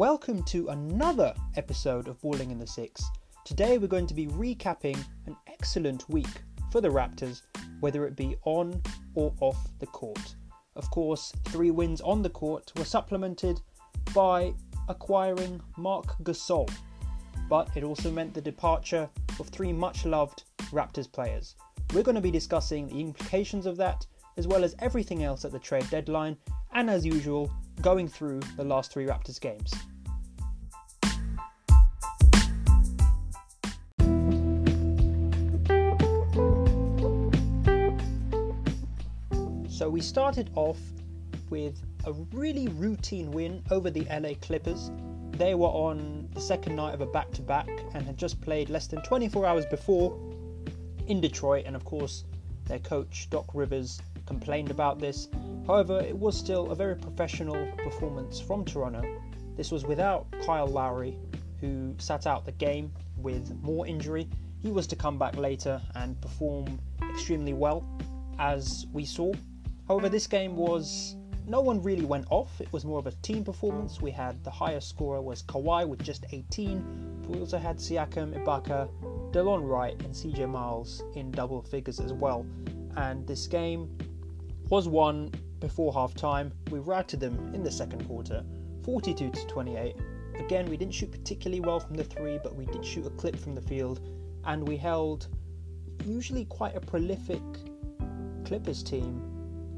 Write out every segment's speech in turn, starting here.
Welcome to another episode of Balling in the Six. Today we're going to be recapping an excellent week for the Raptors, whether it be on or off the court. Of course, three wins on the court were supplemented by acquiring Marc Gasol, but it also meant the departure of three much loved Raptors players. We're going to be discussing the implications of that, as well as everything else at the trade deadline, and as usual, going through the last three Raptors games. We started off with a really routine win over the LA Clippers. They were on the second night of a back to back and had just played less than 24 hours before in Detroit, and of course, their coach Doc Rivers complained about this. However, it was still a very professional performance from Toronto. This was without Kyle Lowry, who sat out the game with more injury. He was to come back later and perform extremely well, as we saw. However, this game was no one really went off. It was more of a team performance. We had the highest scorer was Kawhi with just 18. We also had Siakam, Ibaka, Delon Wright, and CJ Miles in double figures as well. And this game was won before half time. We routed them in the second quarter, 42 to 28. Again, we didn't shoot particularly well from the three, but we did shoot a clip from the field, and we held usually quite a prolific Clippers team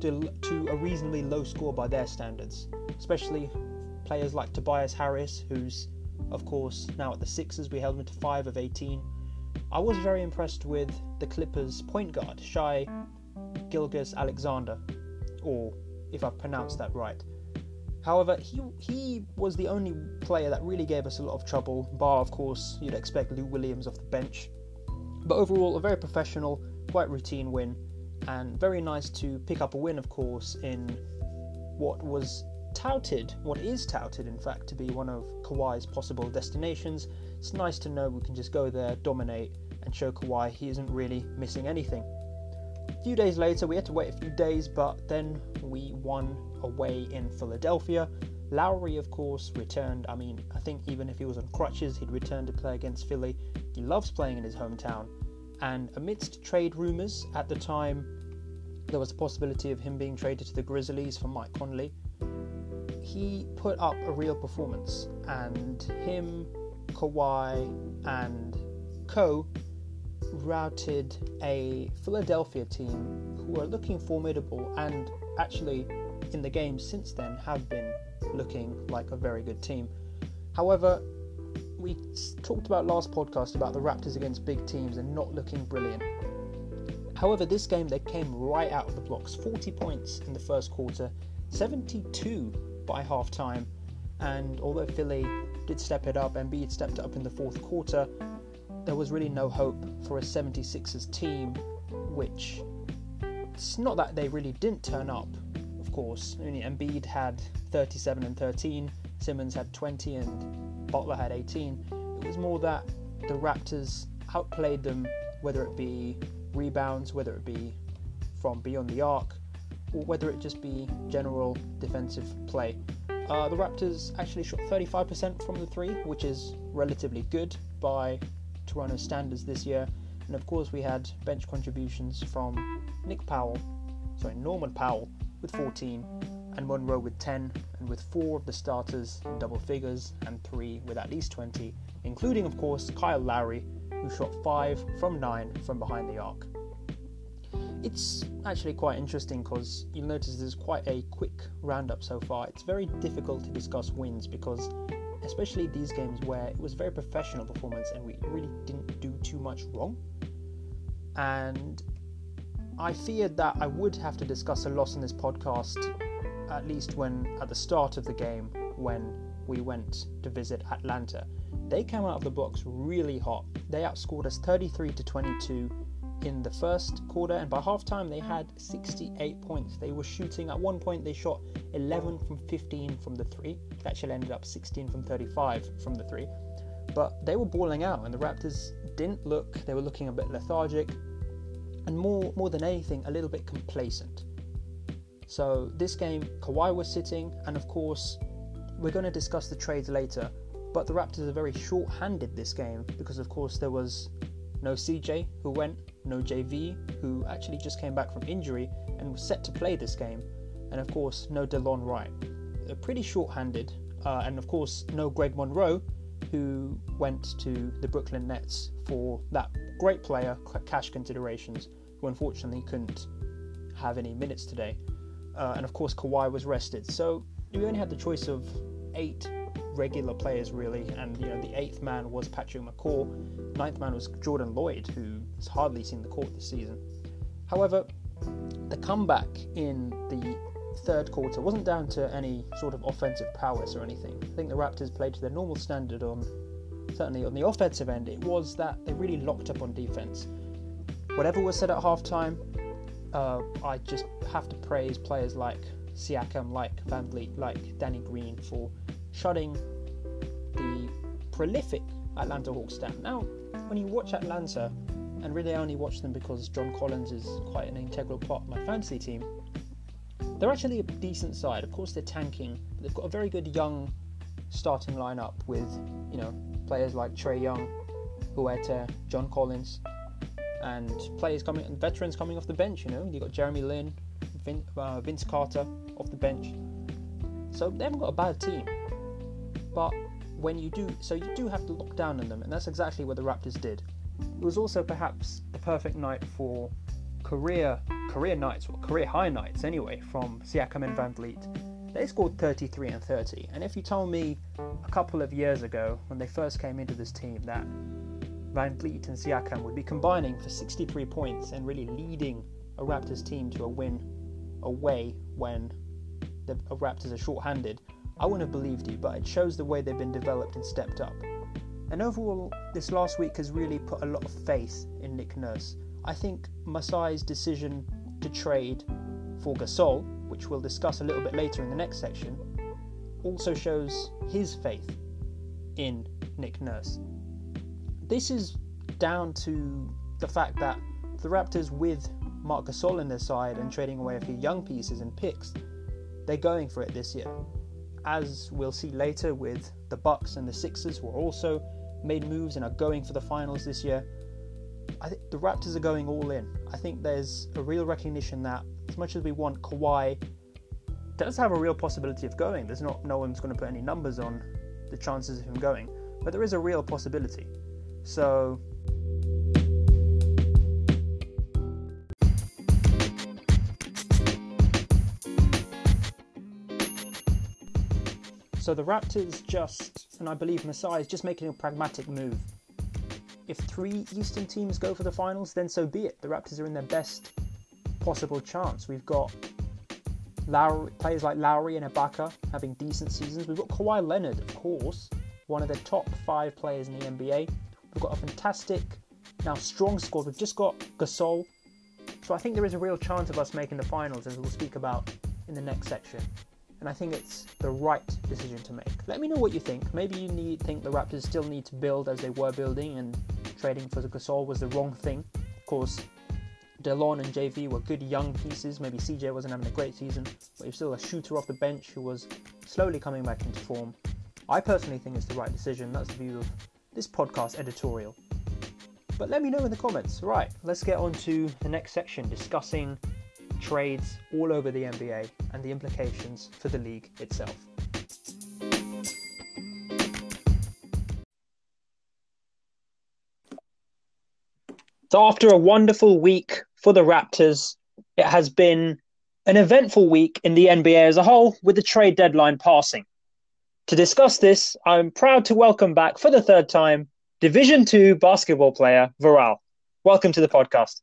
to, a reasonably low score by their standards, especially players like Tobias Harris, who's of course now at the Sixers. We held him to 5 of 18. I was very impressed with the Clippers' point guard, Shai Gilgeous-Alexander, or if I've pronounced that right. However, he he was the only player that really gave us a lot of trouble, bar of course you'd expect Lou Williams off the bench. But overall, a very professional, quite routine win and very nice to pick up a win, of course, in what was touted, what is touted, in fact, to be one of Kawhi's possible destinations. It's nice to know we can just go there, dominate, and show Kawhi he isn't really missing anything. A few days later, we had to wait a few days, but then we won away in Philadelphia. Lowry, of course, returned. I mean, I think even if he was on crutches, he'd return to play against Philly. He loves playing in his hometown, and amidst trade rumours at the time, there was a possibility of him being traded to the Grizzlies for Mike Conley. He put up a real performance, and him, Kawhi, and Co routed a Philadelphia team who are looking formidable and actually in the game since then have been looking like a very good team. However, we talked about last podcast about the Raptors against big teams and not looking brilliant. However, this game they came right out of the blocks 40 points in the first quarter, 72 by half time. And although Philly did step it up, Embiid stepped up in the fourth quarter, there was really no hope for a 76ers team, which it's not that they really didn't turn up, of course. I mean, Embiid had 37 and 13, Simmons had 20, and Butler had 18. It was more that the Raptors outplayed them, whether it be rebounds, whether it be from beyond the arc, or whether it just be general defensive play. Uh, the Raptors actually shot 35% from the three, which is relatively good by Toronto standards this year. And of course, we had bench contributions from Nick Powell, sorry, Norman Powell with 14, and Monroe with 10, and with four of the starters in double figures and three with at least 20, including, of course, Kyle Lowry, who shot 5 from 9 from behind the arc. It's actually quite interesting because you'll notice there's quite a quick roundup so far. It's very difficult to discuss wins because, especially these games where it was very professional performance and we really didn't do too much wrong. And I feared that I would have to discuss a loss in this podcast at least when at the start of the game when we went to visit Atlanta. They came out of the box really hot. They outscored us 33 to 22 in the first quarter, and by halftime they had 68 points. They were shooting at one point. They shot 11 from 15 from the three. It actually ended up 16 from 35 from the three. But they were balling out, and the Raptors didn't look. They were looking a bit lethargic, and more more than anything, a little bit complacent. So this game, Kawhi was sitting, and of course, we're going to discuss the trades later, but the Raptors are very short-handed this game because, of course, there was no CJ who went, no JV who actually just came back from injury and was set to play this game, and of course, no Delon Wright. They're pretty short-handed, uh, and of course, no Greg Monroe who went to the Brooklyn Nets for that great player cash considerations, who unfortunately couldn't have any minutes today. Uh, and of course, Kawhi was rested. So we only had the choice of eight regular players really, and you know the eighth man was Patrick McCaw, ninth man was Jordan Lloyd, who has hardly seen the court this season. However, the comeback in the third quarter wasn't down to any sort of offensive prowess or anything. I think the Raptors played to their normal standard on certainly on the offensive end. It was that they really locked up on defense. Whatever was said at halftime, uh, I just have to praise players like Siakam, like VanVleet, like Danny Green for shutting the prolific Atlanta Hawks down. Now, when you watch Atlanta, and really I only watch them because John Collins is quite an integral part of my fantasy team, they're actually a decent side. Of course, they're tanking, but they've got a very good young starting lineup with, you know, players like Trae Young, Huerter, John Collins, and players coming, and veterans coming off the bench. You know, you got Jeremy Lin, Vin, uh, Vince Carter off the bench. So they haven't got a bad team. But when you do, so you do have to lock down on them, and that's exactly what the Raptors did. It was also perhaps the perfect night for career career nights, or career high nights anyway, from Siakam and VanVleet. They scored 33 and 30, and if you told me a couple of years ago when they first came into this team that VanVleet and Siakam would be combining for 63 points and really leading a Raptors team to a win away when the Raptors are short-handed, I wouldn't have believed you, but it shows the way they've been developed and stepped up. And overall, this last week has really put a lot of faith in Nick Nurse. I think Masai's decision to trade for Gasol, which we'll discuss a little bit later in the next section, also shows his faith in Nick Nurse. This is down to the fact that the Raptors, with Marc Gasol in their side and trading away a few young pieces and picks, they're going for it this year. As we'll see later with the Bucks and the Sixers, who are also made moves and are going for the finals this year, I think the Raptors are going all in. I think there's a real recognition that as much as we want Kawhi does have a real possibility of going. There's not no one's going to put any numbers on the chances of him going, but there is a real possibility. So So the Raptors just, and I believe Masai is just making a pragmatic move. If three Eastern teams go for the finals, then so be it. The Raptors are in their best possible chance. We've got Lowry, players like Lowry and Ibaka having decent seasons. We've got Kawhi Leonard, of course, one of the top five players in the NBA. Got a fantastic, now strong squad. We've just got Gasol. So I think there is a real chance of us making the finals, as we'll speak about in the next section and I think it's the right decision to make. Let me know what you think. Maybe you need think the Raptors still need to build as they were building, and trading for the Gasol was the wrong thing. Of course, Delon and JV were good young pieces. Maybe CJ wasn't having a great season, but he's still a shooter off the bench who was slowly coming back into form. I personally think it's the right decision. That's the view of this podcast editorial. But let me know in the comments. Right, let's get on to the next section discussing trades all over the NBA and the implications for the league itself. So, after a wonderful week for the Raptors, it has been an eventful week in the NBA as a whole, with the trade deadline passing. To discuss this, I'm proud to welcome back for the third time Division Two basketball player Viral. Welcome to the podcast.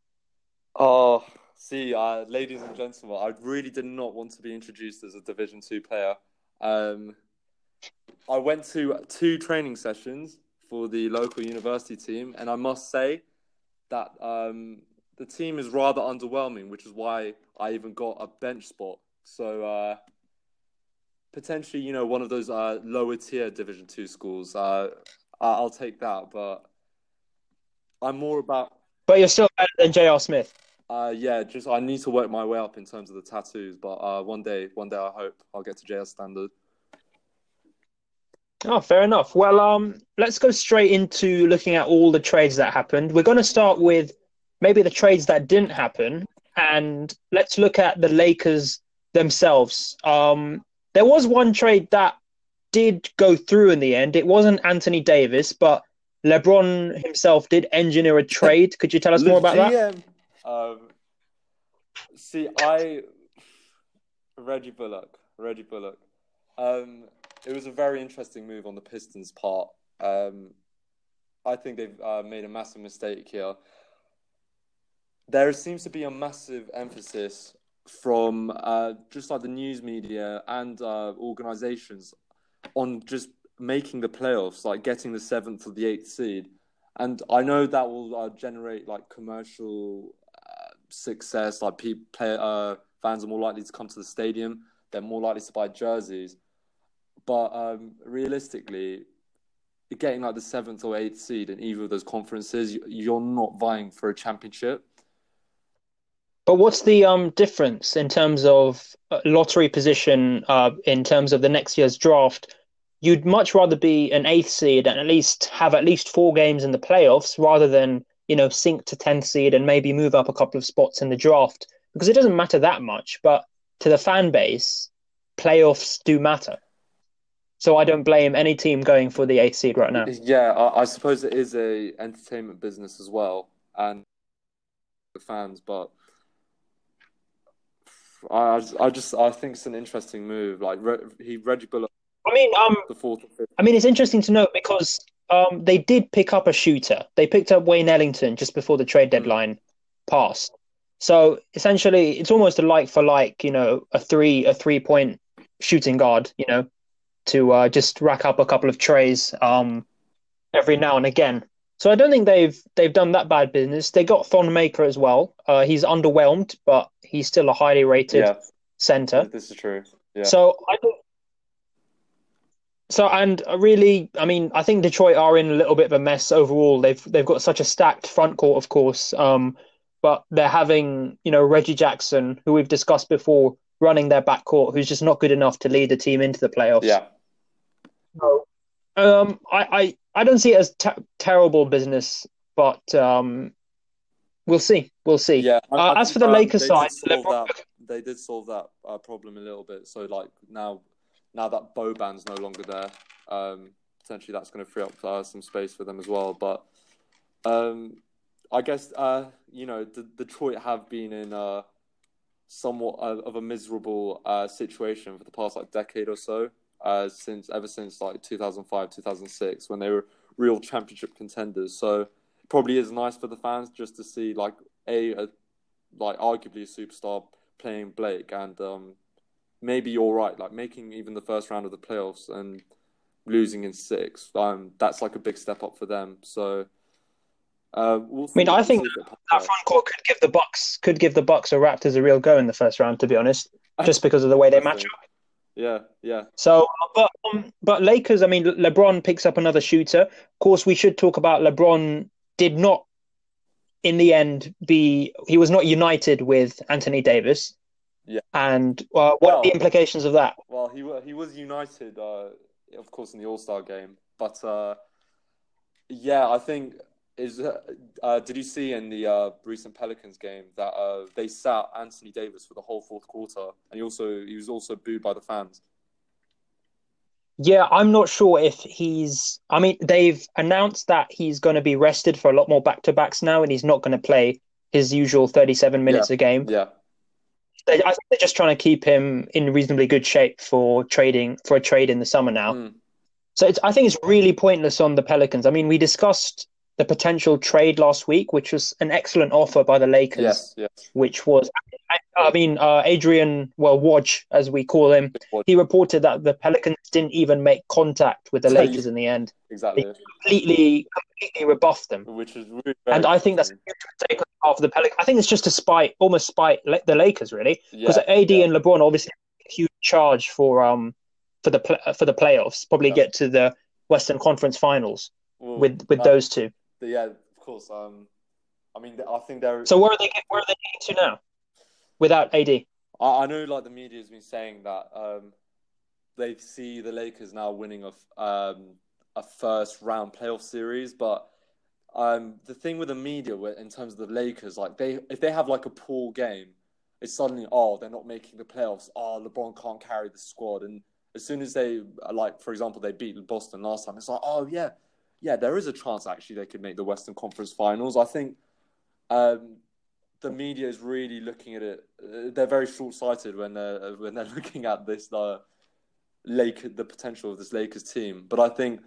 Oh, See, uh, ladies and gentlemen, I really did not want to be introduced as a Division Two player. Um, I went to two training sessions for the local university team, and I must say that um, the team is rather underwhelming, which is why I even got a bench spot. So uh, potentially, you know, one of those uh, lower tier Division Two schools. Uh, I'll take that, but I'm more about. But you're still better than J.R. Smith. Uh, yeah, just I need to work my way up in terms of the tattoos, but uh, one day, one day I hope I'll get to JS standard. Oh, fair enough. Well, um, let's go straight into looking at all the trades that happened. We're going to start with maybe the trades that didn't happen, and let's look at the Lakers themselves. Um, there was one trade that did go through in the end. It wasn't Anthony Davis, but LeBron himself did engineer a trade. Could you tell us more about that? Um, see, I Reggie Bullock, Reggie Bullock. Um, it was a very interesting move on the Pistons' part. Um, I think they've uh, made a massive mistake here. There seems to be a massive emphasis from uh, just like the news media and uh, organizations on just making the playoffs, like getting the seventh or the eighth seed. And I know that will uh, generate like commercial uh, success. Like people, play, uh, fans are more likely to come to the stadium. They're more likely to buy jerseys. But um, realistically, getting like the seventh or eighth seed in either of those conferences, you're not vying for a championship. But what's the um difference in terms of uh, lottery position uh, in terms of the next year's draft? You'd much rather be an eighth seed and at least have at least four games in the playoffs rather than you know sink to tenth seed and maybe move up a couple of spots in the draft because it doesn't matter that much. But to the fan base, playoffs do matter. So I don't blame any team going for the eighth seed right now. Yeah, I, I suppose it is a entertainment business as well, and the fans, but I, I just I think it's an interesting move. Like he Reggie Bullock. I mean, um, the fourth. I mean, it's interesting to note because um, they did pick up a shooter. They picked up Wayne Ellington just before the trade hmm. deadline mm. passed. So essentially, it's almost a like for like, you know, a three a three point shooting guard, you know, to uh, just rack up a couple of treys um, every now and again. So I don't think they've they've done that bad business. They got Thon Maker as well. Uh, he's underwhelmed, but he's still a highly rated yeah. center. This is true. Yeah. So I don't. So and really, I mean, I think Detroit are in a little bit of a mess overall. They've they've got such a stacked front court, of course, um, but they're having you know Reggie Jackson, who we've discussed before, running their backcourt, who's just not good enough to lead the team into the playoffs. Yeah. So, um, I, I I don't see it as ter- terrible business, but um, we'll see. We'll see. Yeah. Uh, as for the Lakers side, LeBron... that, they did solve that uh, problem a little bit. So like now, now that Boban's no longer there, um, potentially that's going to free up uh, some space for them as well. But um, I guess uh, you know the, Detroit have been in uh, somewhat of a miserable uh, situation for the past like decade or so uh, since ever since like 2005, 2006 when they were real championship contenders. So it probably is nice for the fans just to see like a, a like arguably a superstar playing Blake and um, maybe you're right, like making even the first round of the playoffs and losing in six. Um, that's like a big step up for them. So. Uh, we'll I mean, I think that front court could give the Bucks could give the Bucks or Raptors a real go in the first round. To be honest, just because of the way they match up. Yeah, yeah. So, but um, but Lakers. I mean, LeBron picks up another shooter. Of course, we should talk about LeBron. Did not, in the end, be he was not united with Anthony Davis. Yeah. And uh, what well, are the implications of that? Well, he he was united, uh, of course, in the All Star game. But uh, yeah, I think is uh, uh, did you see in the uh, recent Pelicans game that uh, they sat Anthony Davis for the whole fourth quarter, and he also he was also booed by the fans. Yeah, I'm not sure if he's. I mean, they've announced that he's going to be rested for a lot more back to backs now, and he's not going to play his usual 37 minutes yeah. a game. Yeah. They, I think they're just trying to keep him in reasonably good shape for trading for a trade in the summer now. Mm. So I think it's really pointless on the Pelicans. I mean, we discussed the potential trade last week, which was an excellent offer by the Lakers. Yes, yes. Which was, I mean, uh, Adrian, well, Woj, as we call him, he reported that the Pelicans didn't even make contact with the Lakers in the end. Exactly. They completely, completely rebuffed them. Which is really and I think that's a huge mistake of the Pelicans. I think it's just to spite, almost spite the Lakers, really, because yeah, AD yeah. and LeBron obviously a huge charge for um for the for the playoffs. Probably yeah. get to the Western Conference Finals well, with with those two yeah, of course. Um, I mean, I think they're. So where are they? Where are they getting to now? Without AD, I, I know, like the media has been saying that um, they see the Lakers now winning a um, a first round playoff series, but um, the thing with the media in terms of the Lakers, like they if they have like a poor game, it's suddenly oh they're not making the playoffs. Oh LeBron can't carry the squad, and as soon as they like for example they beat Boston last time, it's like oh yeah, yeah there is a chance actually they could make the Western Conference Finals. I think um, the media is really looking at it. Uh, they're very short sighted when they're when they're looking at this uh, Lake the potential of this Lakers team, but I think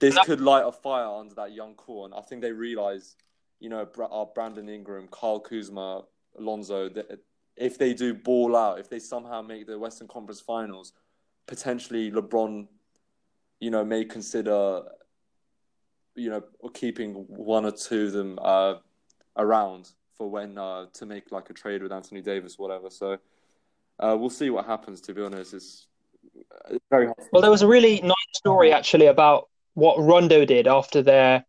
this could light a fire under that young core. And I think they realize, you know, our Brandon Ingram, Kyle Kuzma, Alonzo, that if they do ball out, if they somehow make the Western Conference Finals, potentially LeBron, you know, may consider, you know, keeping one or two of them uh, around for when uh, to make like a trade with Anthony Davis, whatever. So uh, we'll see what happens. To be honest, it's, very hard. Well, there was a really nice story actually about what Rondo did after their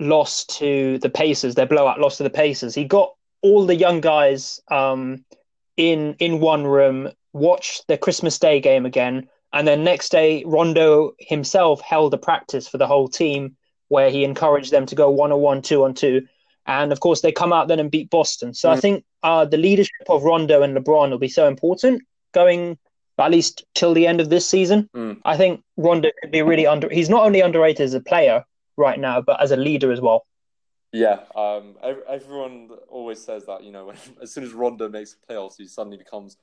loss to the Pacers, their blowout loss to the Pacers. He got all the young guys um, in in one room, watched the Christmas Day game again, and then next day Rondo himself held a practice for the whole team where he encouraged them to go one on one, two on two, and of course they come out then and beat Boston. So mm. I think uh, the leadership of Rondo and LeBron will be so important going at least till the end of this season. Mm. I think Rondo could be really under. He's not only underrated as a player right now, but as a leader as well. Yeah, um, everyone always says that you know when, as soon as Rondo makes the playoffs, he suddenly becomes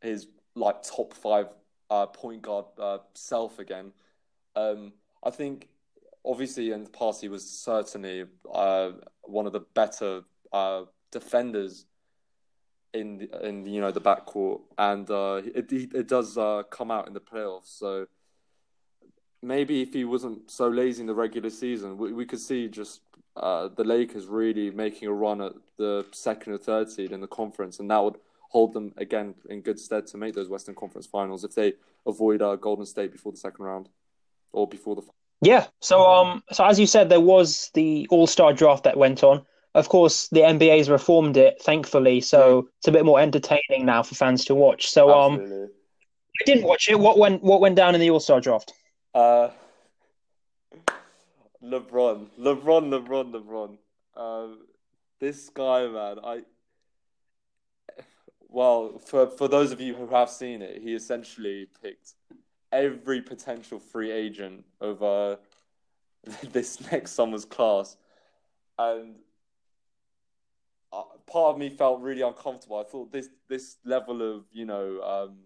his like top five uh, point guard uh, self again. Um, I think obviously in the past he was certainly uh, one of the better uh, defenders in the, in you know the backcourt, and uh, it it does uh, come out in the playoffs. So maybe if he wasn't so lazy in the regular season, we, we could see just uh, the Lakers really making a run at the second or third seed in the conference, and that would hold them again in good stead to make those Western Conference Finals if they avoid uh, Golden State before the second round or before the. Yeah. So um. So as you said, there was the All Star draft that went on of course, the NBA's reformed it, thankfully, so mm. it's a bit more entertaining now for fans to watch. So, um, Absolutely. um, I didn't watch it. What went What went down in the All Star draft? Uh, LeBron, LeBron, LeBron, LeBron. Um, this guy, man, I. Well, for for those of you who have seen it, he essentially picked every potential free agent over this next summer's class, and uh, part of me felt really uncomfortable. I thought this this level of you know um,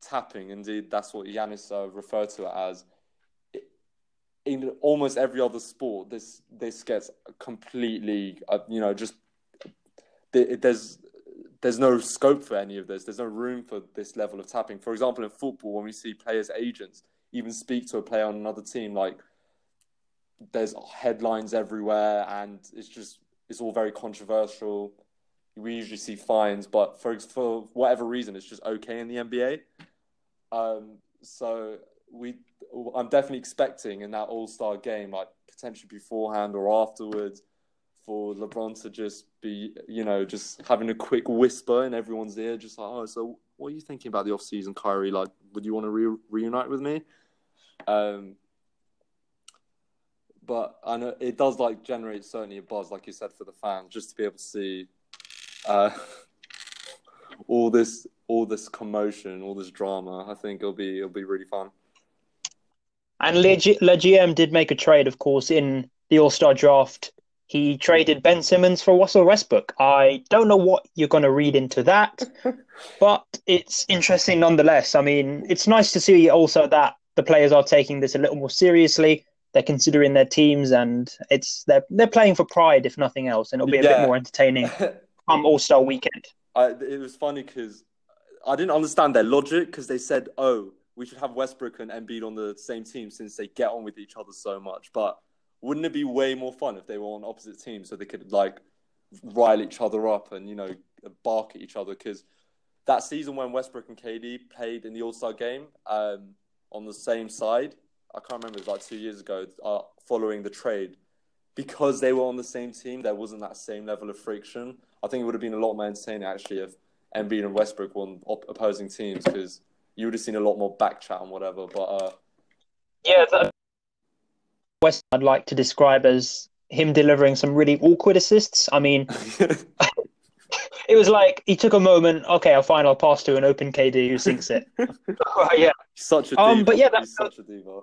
tapping, indeed, that's what Giannis uh, referred to it as. In almost every other sport, this this gets completely, uh, you know, just there's there's no scope for any of this. There's no room for this level of tapping. For example, in football, when we see players' agents even speak to a player on another team, like there's headlines everywhere, and it's just it's all very controversial. We usually see fines, but for for whatever reason, it's just okay in the NBA. Um, so we, I'm definitely expecting in that All Star game, like potentially beforehand or afterwards, for LeBron to just be, you know, just having a quick whisper in everyone's ear, just like, oh, so what are you thinking about the off season, Kyrie? Like, would you want to re- reunite with me? Um, but I know it does like generate certainly a buzz, like you said, for the fans, just to be able to see uh, all this all this commotion, all this drama. I think it'll be it'll be really fun. And Le, Le GM did make a trade, of course, in the All Star draft. He traded Ben Simmons for Russell Westbrook. I don't know what you're going to read into that, but it's interesting nonetheless. I mean, it's nice to see also that the players are taking this a little more seriously they're considering their teams and it's they're they're playing for pride if nothing else, and it'll be a yeah. bit more entertaining come All Star weekend. I, it was funny because I didn't understand their logic because they said, "Oh, we should have Westbrook and Embiid on the same team since they get on with each other so much." But wouldn't it be way more fun if they were on opposite teams so they could like rile each other up and you know bark at each other? Because that season when Westbrook and KD played in the All Star game um, on the same side, I can't remember, it was like two years ago, uh, following the trade, because they were on the same team, there wasn't that same level of friction. I think it would have been a lot more entertaining actually if Embiid and Westbrook were on op- opposing teams because you would have seen a lot more back chat and whatever. But uh, West I'd like to describe as him delivering some really awkward assists. I mean, it was like he took a moment. Okay, I'll fine. I'll pass to an open KD who sinks it. Right, yeah, such a Um, but yeah, that- he's such a diva.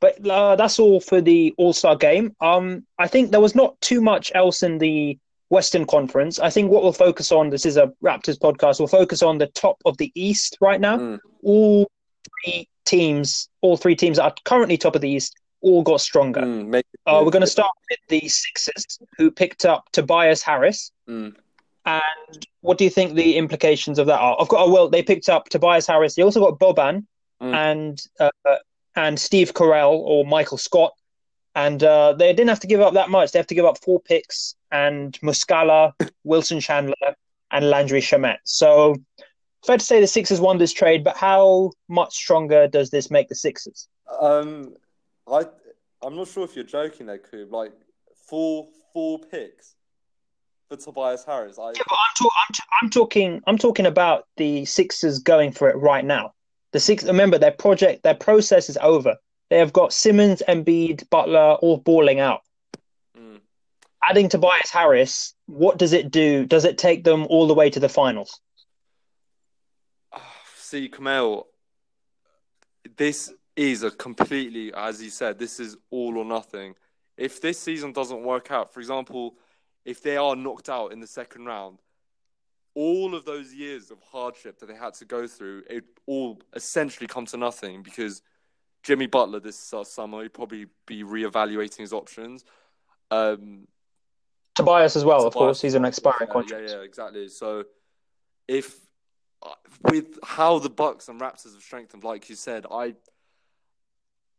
but uh, that's all for the All Star game. Um, I think there was not too much else in the Western Conference. I think what we'll focus on. This is a Raptors podcast. We'll focus on the top of the East right now. Mm. All three teams, all three teams that are currently top of the East, all got stronger. Mm, Uh, we're going to start with the Sixers, who picked up Tobias Harris. Mm. And what do you think the implications of that are? I've got oh, well, they picked up Tobias Harris. They also got Boban Mm. and uh, and Steve Carell or Michael Scott, and uh, they didn't have to give up that much. They have to give up four picks and Muscala, Wilson Chandler, and Landry Shamet. So fair to say the Sixers won this trade, but how much stronger does this make the Sixers? Um, I I'm not sure if you're joking there, Coob. Like four four picks for Tobias Harris. I Yeah, but I'm, talk- I'm, t- I'm talking. I'm talking about the Sixers going for it right now. The six. Remember, their project, their process is over. They have got Simmons, Embiid, Butler all balling out. Mm. Adding Tobias Harris, what does it do? Does it take them all the way to the finals? see, Kamel, this is a completely, as you said, this is all or nothing. If this season doesn't work out, for example, if they are knocked out in the second round, all of those years of hardship that they had to go through, it all essentially come to nothing because Jimmy Butler this uh, summer he'd probably be reevaluating his options. Um, Tobias as well, of course. He's an expiring yeah, contract. Yeah, yeah, exactly. So if uh, with how the Bucks and Raptors have strengthened, like you said, I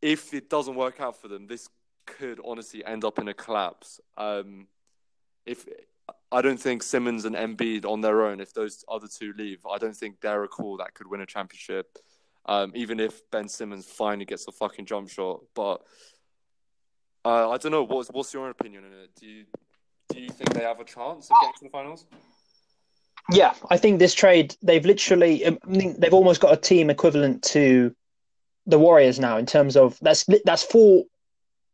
if it doesn't work out for them, this could honestly end up in a collapse. Um, if I don't think Simmons and Embiid on their own, if those other two leave, I don't think they're a call that could win a championship. Um, even if Ben Simmons finally gets a fucking jump shot, but uh, I don't know. What's what's your opinion on it? Do you do you think they have a chance of getting to the finals? Yeah, I think this trade they've literally I mean, they've almost got a team equivalent to the Warriors now in terms of that's that's four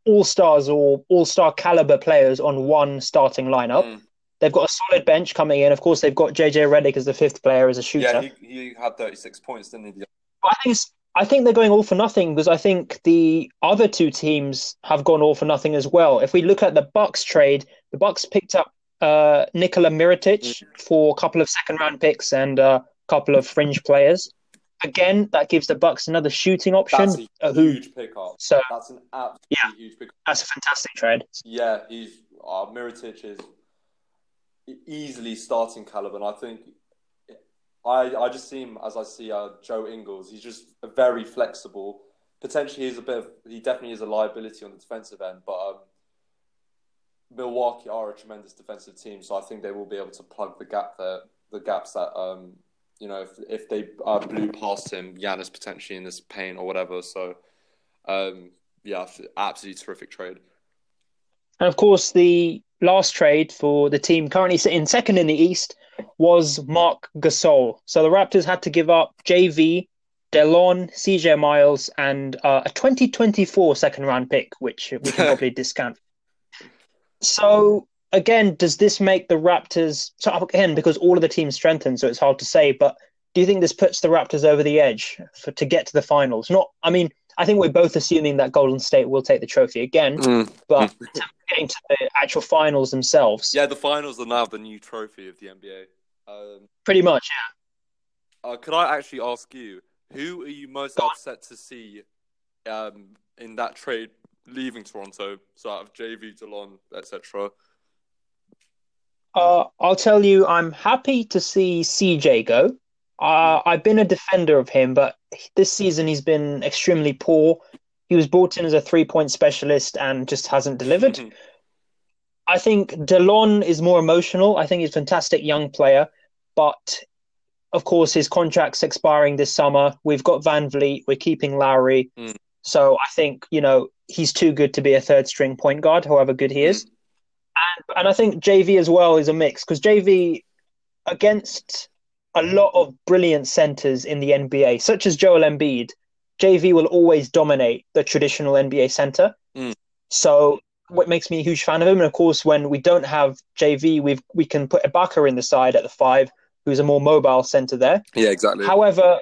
all stars or all star caliber players on one starting lineup. Mm. They've got a solid bench coming in. Of course, they've got JJ Redick as the fifth player as a shooter. Yeah, he, he had 36 points, didn't he? But I think I think they're going all for nothing because I think the other two teams have gone all for nothing as well. If we look at the Bucks trade, the Bucks picked up uh, Nikola Mirotic for a couple of second round picks and a couple of fringe players. Again, that gives the Bucks another shooting option. That's a huge pickup. So That's an absolutely Yeah. huge pickup. that's a fantastic trade. Yeah, he's uh, Mirotic is easily starting caliber, and I think I I just see him as I see uh, Joe Ingles. He's just very flexible. Potentially, he's a bit. Of, he definitely is a liability on the defensive end, but um, Milwaukee are a tremendous defensive team, so I think they will be able to plug the gap there, the gaps that um, you know, if if they uh, blew past him, Giannis potentially in this paint or whatever. So, um, yeah, absolutely terrific trade. And of course, the last trade for the team currently sitting second in the East was Marc Gasol. So the Raptors had to give up JV, Delon, CJ Miles, and uh, a 2024 second round pick, which we can probably discount. So again, does this make the Raptors? So again, because all of the teams strengthened, so it's hard to say. But do you think this puts the Raptors over the edge for to get to the finals? Not, I mean, I think we're both assuming that Golden State will take the trophy again, but getting to the actual finals themselves, Yeah, the finals are now the new trophy of the NBA. Um, pretty much. uh, could I actually ask you, who are you most Go on. upset to see um, in that trade leaving Toronto? So out of JV, Delon, etc. Uh, I'll tell you, I'm happy to see CJ go. Uh, I've been a defender of him, but this season he's been extremely poor. He was brought in as a three point specialist and just hasn't delivered. I think Delon is more emotional. I think he's a fantastic young player, but of course his contract's expiring this summer. We've got VanVleet, we're keeping Lowry. Mm. So I think, you know, he's too good to be a third string point guard, however good he is. And and I think JV as well is a mix because JV against a lot of brilliant centers in the NBA, such as Joel Embiid, JV will always dominate the traditional NBA center. Mm. So what makes me a huge fan of him. And of course, when we don't have JV, we we can put Ibaka in the side at the five, who's a more mobile center there. Yeah, exactly. However,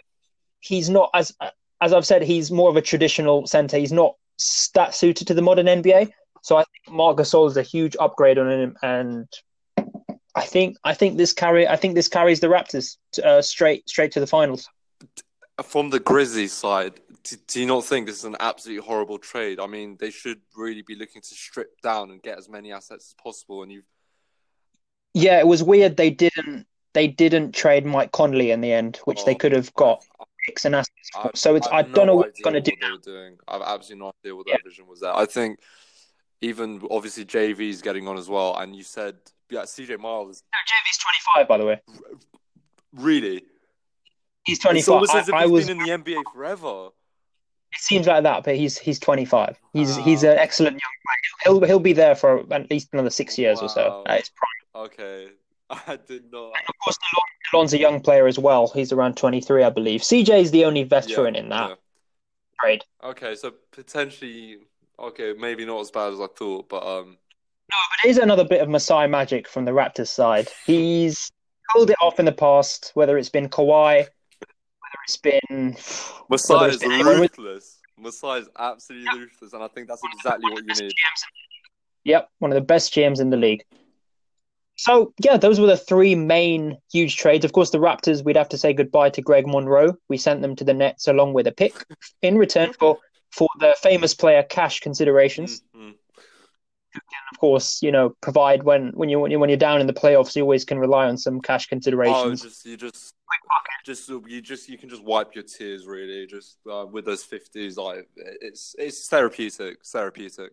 he's not as as I've said, he's more of a traditional center. He's not that suited to the modern NBA. So I think Marc Gasol is a huge upgrade on him, and I think I think this carry I think this carries the Raptors uh, straight straight to the finals. From the Grizzlies side, do, do, you not think this is an absolutely horrible trade? I mean, they should really be looking to strip down and get as many assets as possible. And you, yeah, it was weird they didn't they didn't trade Mike Conley in the end, which oh, they could have got picks and assets. I, so it's I, I don't no know what they're going to do. They were doing. I have absolutely no idea what their yeah. vision was there. I think even obviously JV's getting on as well, and you said yeah, CJ Miles. No, JV's twenty five, by the way. Really? He's twenty five. It's almost as if I, he's was... been in the NBA forever. It seems like that, but he's he's 25. He's uh, he's an excellent young player. He'll he'll be there for at least another six years wow. or so. Uh, okay, I did not. And of course, Delon's a young player as well. He's around 23, I believe. CJ is the only veteran yeah, in that yeah. trade. Okay, so potentially, okay, maybe not as bad as I thought, but um. No, but it is another bit of Masai magic from the Raptors side. He's pulled it off in the past, whether it's been Kawhi whether it's been Masai is ruthless. Masai is absolutely yep. ruthless, and I think that's exactly what you need. Yep, one of the best GMs in the league. So yeah, those were the three main huge trades. Of course, the Raptors, we'd have to say goodbye to Greg Monroe. We sent them to the Nets along with a pick in return for for the famous player cash considerations. Mm-hmm. Who can, of course, you know, provide when when you when you're down in the playoffs, you always can rely on some cash considerations. Oh, just you just just you just you can just wipe your tears really just uh, with those 50s like it's it's therapeutic therapeutic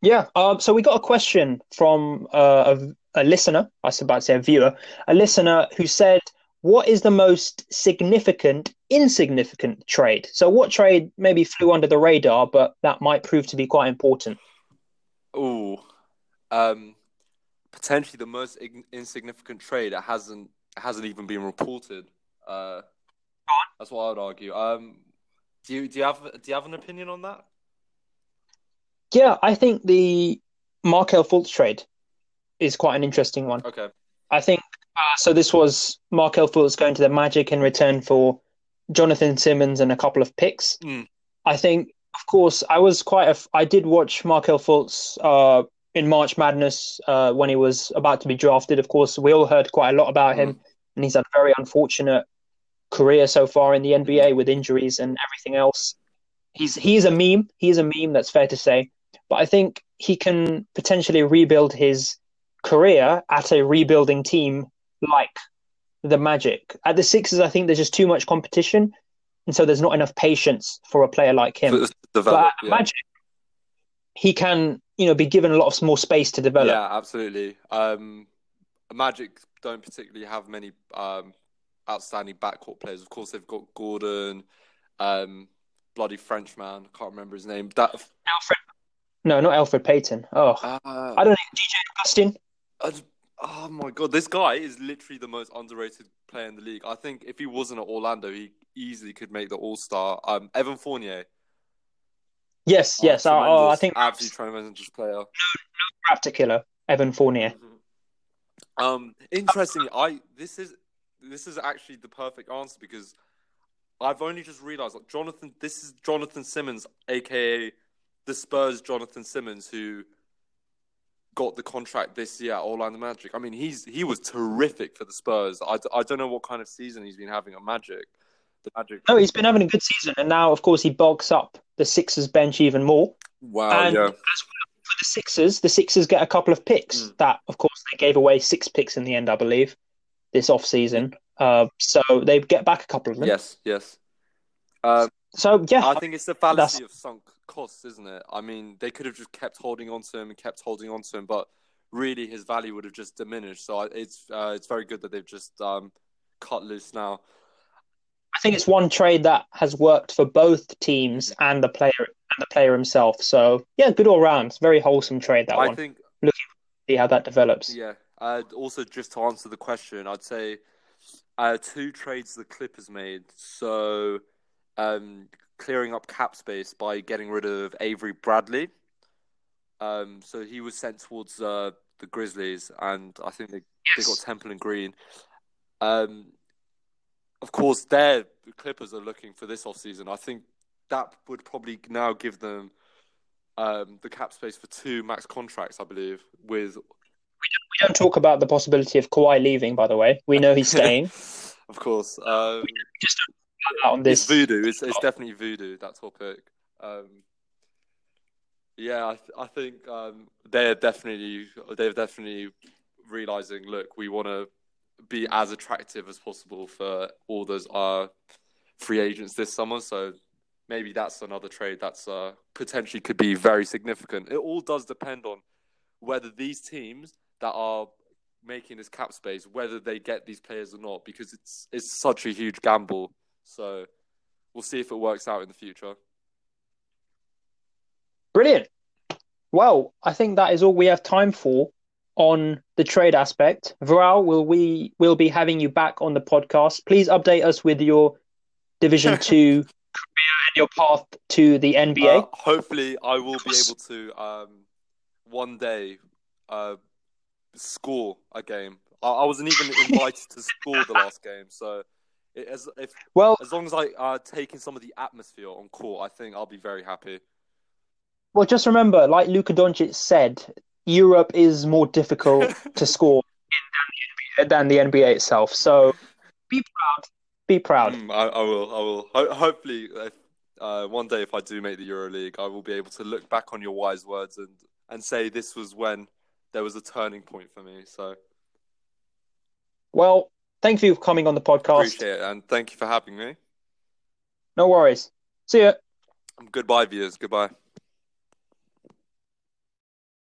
yeah um so we got a question from uh, a, a listener i was about to say a viewer a listener who said what is the most significant insignificant trade so what trade maybe flew under the radar but that might prove to be quite important oh um potentially the most insignificant trade that hasn't hasn't even been reported. Uh, that's what I would argue. Um, do you do you have do you have an opinion on that? Yeah, I think the Markelle Fultz trade is quite an interesting one. Okay. I think uh, so. This was Markelle Fultz going to the Magic in return for Jonathan Simmons and a couple of picks. Mm. I think, of course, I was quite a. I did watch Markelle Fultz uh, in March Madness uh, when he was about to be drafted. Of course, we all heard quite a lot about him, mm. and he's had a very unfortunate career so far in the NBA with injuries and everything else. He's he's a meme. He is a meme. That's fair to say. But I think he can potentially rebuild his career at a rebuilding team like the Magic. At the Sixers, I think there's just too much competition, and so there's not enough patience for a player like him. Develop, but yeah. Magic, he can you know be given a lot of small space to develop. Yeah, absolutely. Um, Magic don't particularly have many um, outstanding backcourt players. Of course, they've got Gordon, um, bloody Frenchman. I can't remember his name. That Elfrid. No, not Alfred Payton. Oh, uh, I don't know. DJ Augustin. Oh my god, this guy is literally the most underrated player in the league. I think if he wasn't at Orlando, he easily could make the All Star. Um, Evan Fournier. Yes, oh, yes. Oh, I think absolutely tremendous player. No, no Raptor killer, Evan Fournier. Mm-hmm. Um, interesting. I this is this is actually the perfect answer because I've only just realised like Jonathan. This is Jonathan Simmons, aka the Spurs Jonathan Simmons, who got the contract this year at Orlando Magic. I mean, he's he was terrific for the Spurs. I, I don't know what kind of season he's been having at Magic. The Magic. No, he's been having a good season, and now, of course, he bulks up the Sixers bench even more. Wow, and yeah. As well for the Sixers, the Sixers get a couple of picks mm. that, of course, they gave away six picks in the end, I believe, this off season. Uh, so they get back a couple of them. Yes, yes. Um, so yeah, I think it's the fallacy of sunk costs, isn't it? I mean, they could have just kept holding on to him and kept holding on to him, but really his value would have just diminished. So it's uh, it's very good that they've just um, cut loose now. I think it's one trade that has worked for both teams and the player and the player himself. So yeah, good all round. It's a very wholesome trade that I one. I think looking to see how that develops. Yeah. Uh, also, just to answer the question, I'd say uh, two trades the Clippers made. So, um, clearing up cap space by getting rid of Avery Bradley. Um, so he was sent towards uh, the Grizzlies, and I think they, they got Temple and Green. Um, of course, their the Clippers are looking for this offseason. I think that would probably now give them um, the cap space for two max contracts, I believe, with We don't talk about the possibility of Kawhi leaving, by the way. We know he's staying. of course. Um, Just don't on it's this. voodoo. It's, it's definitely voodoo. That topic. Um, yeah, I, th- I think um, they're definitely they're definitely realizing. Look, we want to be as attractive as possible for all those uh, free agents this summer. So maybe that's another trade that's uh, potentially could be very significant. It all does depend on whether these teams that are making this cap space, whether they get these players or not, because it's it's such a huge gamble. So we'll see if it works out in the future. Brilliant. Well, I think that is all we have time for on the trade aspect. Viral, will we will be having you back on the podcast. Please update us with your Division Two career and your path to the NBA. Uh, hopefully, I will be able to um, one day uh, score a game. I, I wasn't even invited to score the last game, so as if well, as long as I uh, take in some of the atmosphere on court, I think I'll be very happy. well, just remember, like Luka Doncic said, Europe is more difficult to score in than the NBA, than the NBA itself. So be proud. Be proud. Mm, I, I will. I will. Ho- hopefully, if, uh, one day if I do make the EuroLeague, I will be able to look back on your wise words and and say this was when there was a turning point for me. So Well, thank you for coming on the podcast. appreciate it and thank you for having me. No worries. See ya. Goodbye, viewers. Goodbye.